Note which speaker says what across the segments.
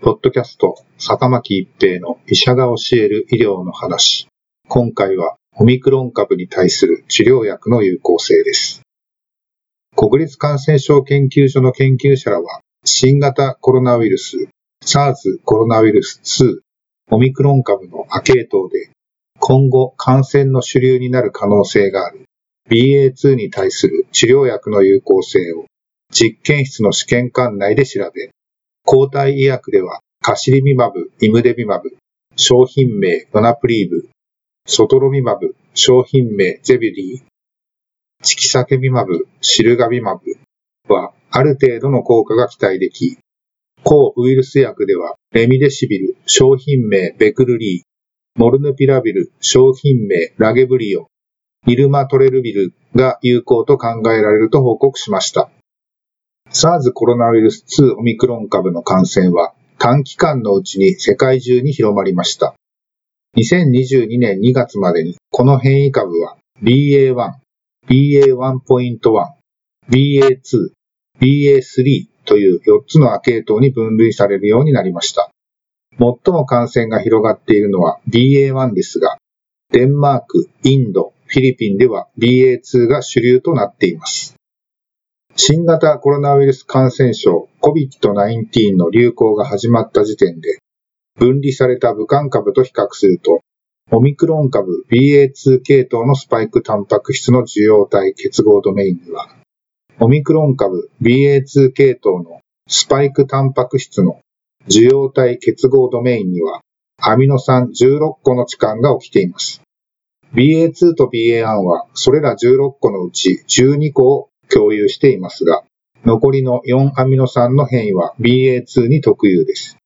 Speaker 1: ポッドキャスト、坂巻一平の医者が教える医療の話。今回はオミクロン株に対する治療薬の有効性です。国立感染症研究所の研究者らは、新型コロナウイルス、SARS コロナウイルス2、オミクロン株の亜系統で、今後感染の主流になる可能性がある BA2 に対する治療薬の有効性を実験室の試験管内で調べ、抗体医薬ではカシリビマブ、イムデビマブ、商品名ドナプリーブ、ソトロビマブ、商品名ゼビリー、チキサケビマブ、シルガビマブはある程度の効果が期待でき、抗ウイルス薬ではレミデシビル、商品名ベクルリー、モルヌピラビル、商品名ラゲブリオ、イルマトレルビルが有効と考えられると報告しました。SARS コロナウイルス2オミクロン株の感染は短期間のうちに世界中に広まりました。2022年2月までにこの変異株は BA1、BA1.1、BA2、BA3 という4つの亜系統に分類されるようになりました。最も感染が広がっているのは BA1 ですが、デンマーク、インド、フィリピンでは BA2 が主流となっています。新型コロナウイルス感染症 COVID-19 の流行が始まった時点で、分離された武漢株と比較すると、オミクロン株 BA2 系統のスパイクタンパク質の受容体結合ドメインには、オミクロン株 BA2 系統のスパイクタンパク質の受容体結合ドメインには、アミノ酸16個の置換が起きています。BA2 と BA1 は、それら16個のうち12個を共有していますが、残りの4アミノ酸の変異は BA2 に特有です。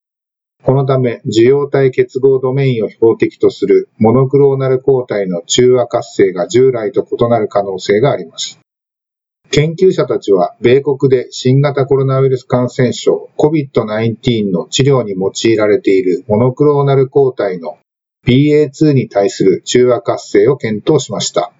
Speaker 1: このため、受容体結合ドメインを標的とするモノクローナル抗体の中和活性が従来と異なる可能性があります。研究者たちは、米国で新型コロナウイルス感染症 COVID-19 の治療に用いられているモノクローナル抗体の BA2 に対する中和活性を検討しました。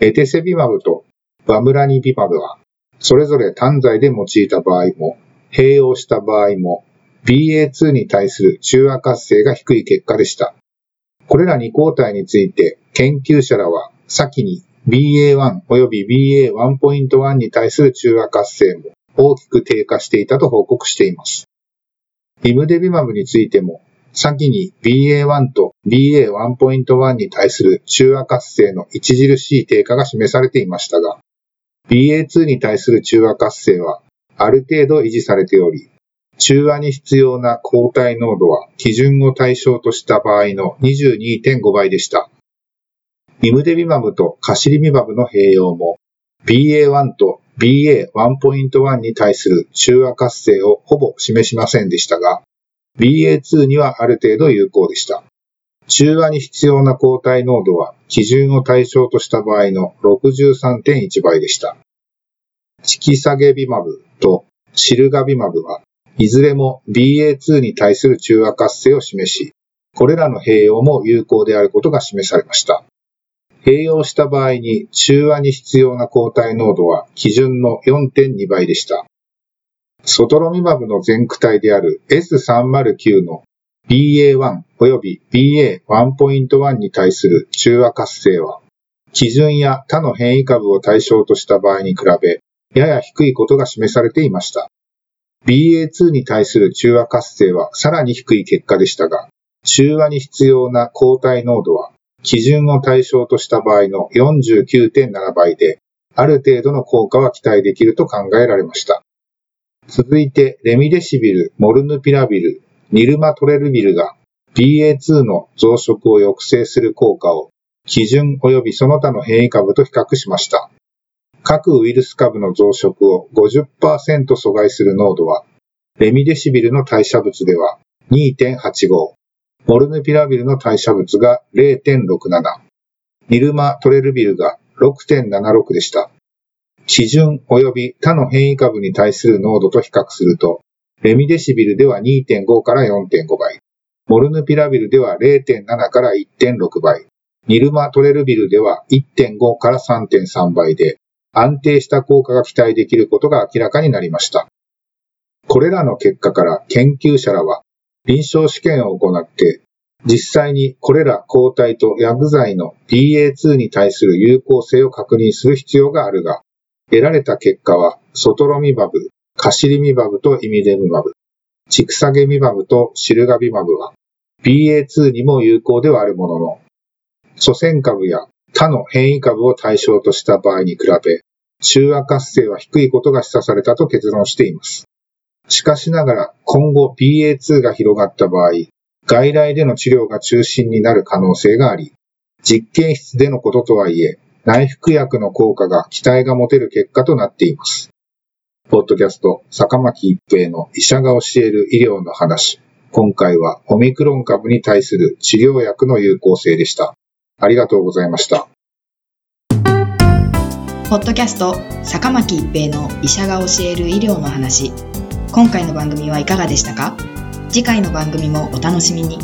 Speaker 1: エテセビマブとバムラニビマブは、それぞれ単剤で用いた場合も、併用した場合も、BA2 に対する中和活性が低い結果でした。これら2抗体について、研究者らは先に BA1 及び BA1.1 に対する中和活性も大きく低下していたと報告しています。イムデビマブについても、先に BA1 と BA1.1 に対する中和活性の著しい低下が示されていましたが、BA2 に対する中和活性はある程度維持されており、中和に必要な抗体濃度は基準を対象とした場合の22.5倍でした。イムデビマブとカシリビマブの併用も BA1 と BA1.1 に対する中和活性をほぼ示しませんでしたが、BA2 にはある程度有効でした。中和に必要な抗体濃度は基準を対象とした場合の63.1倍でした。チキサゲビマブとシルガビマブはいずれも BA2 に対する中和活性を示し、これらの併用も有効であることが示されました。併用した場合に中和に必要な抗体濃度は基準の4.2倍でした。ソトロミマブの全区体である S309 の BA1 及び BA1.1 に対する中和活性は、基準や他の変異株を対象とした場合に比べ、やや低いことが示されていました。BA2 に対する中和活性はさらに低い結果でしたが、中和に必要な抗体濃度は、基準を対象とした場合の49.7倍で、ある程度の効果は期待できると考えられました。続いて、レミデシビル、モルヌピラビル、ニルマトレルビルが BA2 の増殖を抑制する効果を基準及びその他の変異株と比較しました。各ウイルス株の増殖を50%阻害する濃度は、レミデシビルの代謝物では2.85、モルヌピラビルの代謝物が0.67、ニルマトレルビルが6.76でした。基準及び他の変異株に対する濃度と比較すると、レミデシビルでは2.5から4.5倍、モルヌピラビルでは0.7から1.6倍、ニルマトレルビルでは1.5から3.3倍で、安定した効果が期待できることが明らかになりました。これらの結果から研究者らは臨床試験を行って、実際にこれら抗体と薬剤の BA2 に対する有効性を確認する必要があるが、得られた結果は、ソトロミバブ、カシリミバブとイミデミバブ、チクサゲミバブとシルガビマブは、BA2 にも有効ではあるものの、祖先株や他の変異株を対象とした場合に比べ、中和活性は低いことが示唆されたと結論しています。しかしながら今後 BA2 が広がった場合、外来での治療が中心になる可能性があり、実験室でのこととはいえ、内服薬の効果が期待が持てる結果となっています。ポッドキャスト、坂巻一平の医者が教える医療の話。今回はオミクロン株に対する治療薬の有効性でした。ありがとうございました。
Speaker 2: ポッドキャスト、坂巻一平の医者が教える医療の話。今回の番組はいかがでしたか？次回の番組もお楽しみに。